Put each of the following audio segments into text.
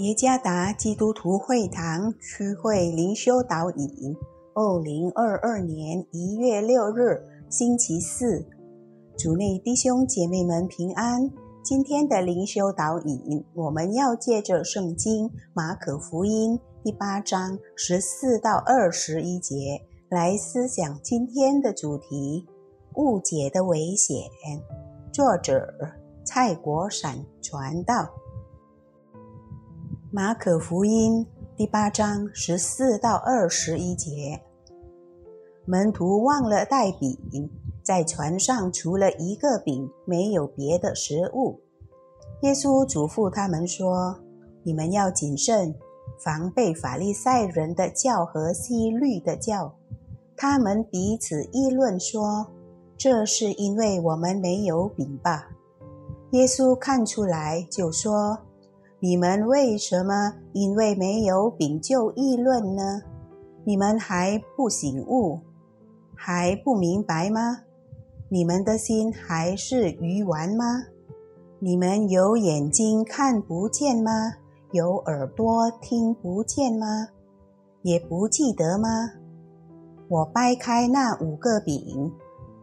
耶加达基督徒会堂区会灵修导引，二零二二年一月六日，星期四，主内弟兄姐妹们平安。今天的灵修导引，我们要借着圣经马可福音第八章十四到二十一节来思想今天的主题：误解的危险。作者蔡国闪传道。马可福音第八章十四到二十一节，门徒忘了带饼，在船上除了一个饼，没有别的食物。耶稣嘱咐他们说：“你们要谨慎，防备法利赛人的教和西律的教。他们彼此议论说：‘这是因为我们没有饼吧？’耶稣看出来，就说。”你们为什么因为没有饼就议论呢？你们还不醒悟，还不明白吗？你们的心还是鱼丸吗？你们有眼睛看不见吗？有耳朵听不见吗？也不记得吗？我掰开那五个饼，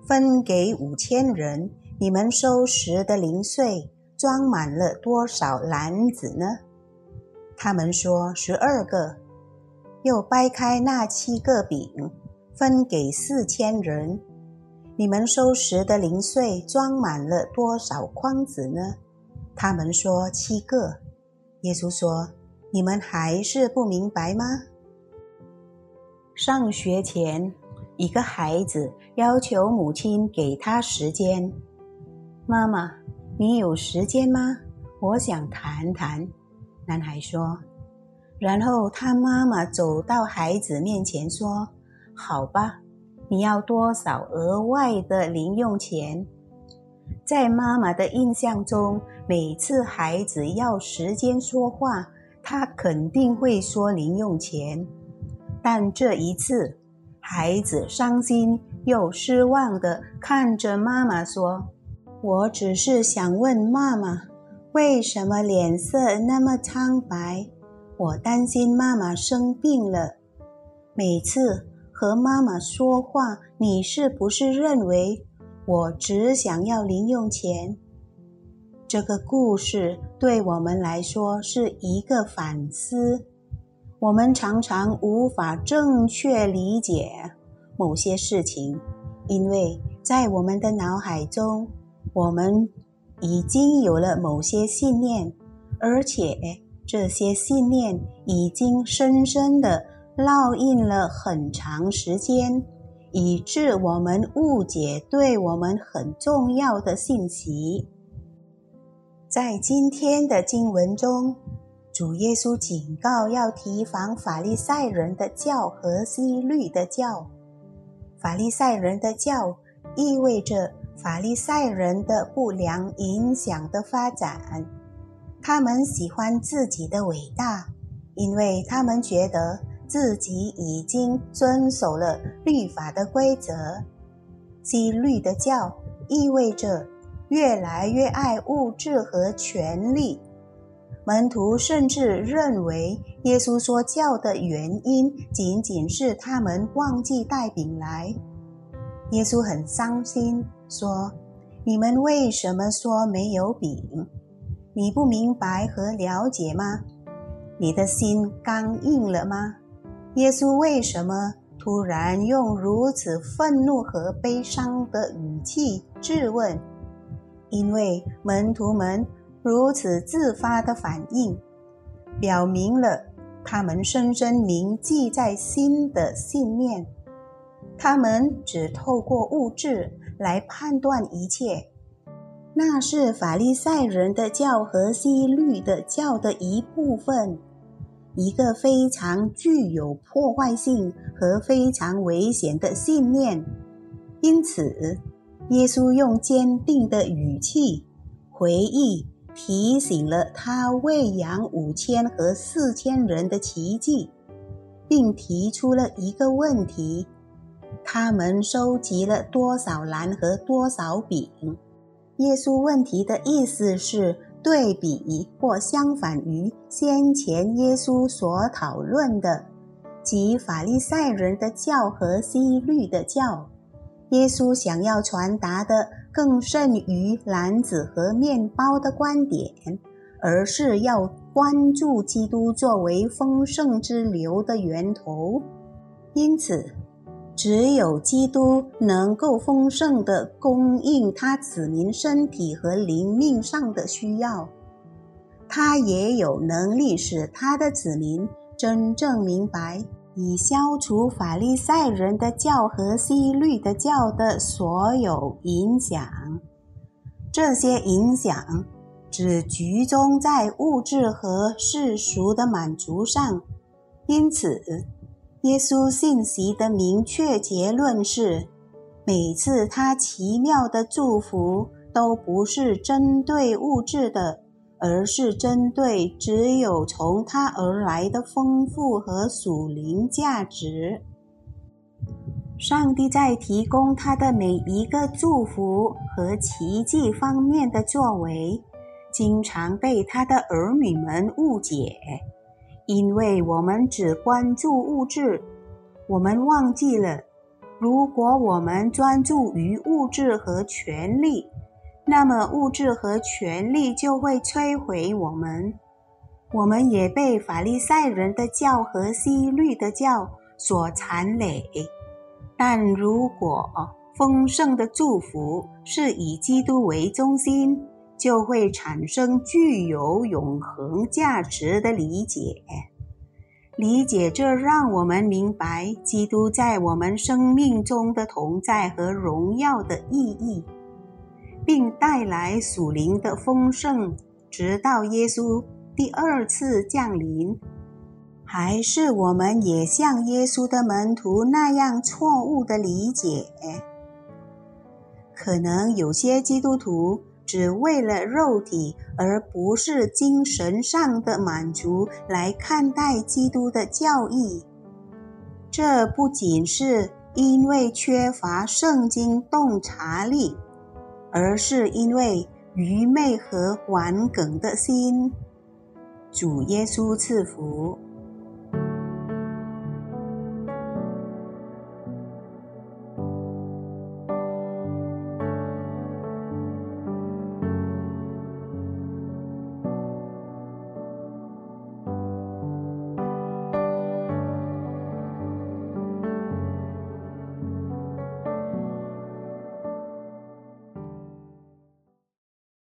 分给五千人，你们收拾的零碎。装满了多少篮子呢？他们说十二个。又掰开那七个饼，分给四千人。你们收拾的零碎装满了多少筐子呢？他们说七个。耶稣说：“你们还是不明白吗？”上学前，一个孩子要求母亲给他时间。妈妈。你有时间吗？我想谈谈。男孩说。然后他妈妈走到孩子面前说：“好吧，你要多少额外的零用钱？”在妈妈的印象中，每次孩子要时间说话，他肯定会说零用钱。但这一次，孩子伤心又失望的看着妈妈说。我只是想问妈妈，为什么脸色那么苍白？我担心妈妈生病了。每次和妈妈说话，你是不是认为我只想要零用钱？这个故事对我们来说是一个反思。我们常常无法正确理解某些事情，因为在我们的脑海中。我们已经有了某些信念，而且这些信念已经深深的烙印了很长时间，以致我们误解对我们很重要的信息。在今天的经文中，主耶稣警告要提防法利赛人的教和希律的教。法利赛人的教意味着。法利赛人的不良影响的发展，他们喜欢自己的伟大，因为他们觉得自己已经遵守了律法的规则。希律的教意味着越来越爱物质和权力。门徒甚至认为，耶稣说教的原因仅仅是他们忘记带饼来。耶稣很伤心。说：“你们为什么说没有饼？你不明白和了解吗？你的心刚硬了吗？”耶稣为什么突然用如此愤怒和悲伤的语气质问？因为门徒们如此自发的反应，表明了他们深深铭记在心的信念。他们只透过物质。来判断一切，那是法利赛人的教和希律的教的一部分，一个非常具有破坏性和非常危险的信念。因此，耶稣用坚定的语气回忆、提醒了他喂养五千和四千人的奇迹，并提出了一个问题。他们收集了多少篮和多少饼？耶稣问题的意思是：对比或相反于先前耶稣所讨论的，即法利赛人的教和西律的教。耶稣想要传达的更甚于篮子和面包的观点，而是要关注基督作为丰盛之流的源头。因此，只有基督能够丰盛地供应他子民身体和灵命上的需要。他也有能力使他的子民真正明白，以消除法利赛人的教和西律的教的所有影响。这些影响只集中在物质和世俗的满足上。因此，耶稣信息的明确结论是：每次他奇妙的祝福都不是针对物质的。而是针对只有从他而来的丰富和属灵价值。上帝在提供他的每一个祝福和奇迹方面的作为，经常被他的儿女们误解，因为我们只关注物质，我们忘记了，如果我们专注于物质和权力。那么，物质和权力就会摧毁我们。我们也被法利赛人的教和希律的教所残累。但如果丰盛的祝福是以基督为中心，就会产生具有永恒价值的理解。理解这，让我们明白基督在我们生命中的同在和荣耀的意义。并带来属灵的丰盛，直到耶稣第二次降临。还是我们也像耶稣的门徒那样错误的理解？可能有些基督徒只为了肉体而不是精神上的满足来看待基督的教义。这不仅是因为缺乏圣经洞察力。而是因为愚昧和顽梗的心。主耶稣赐福。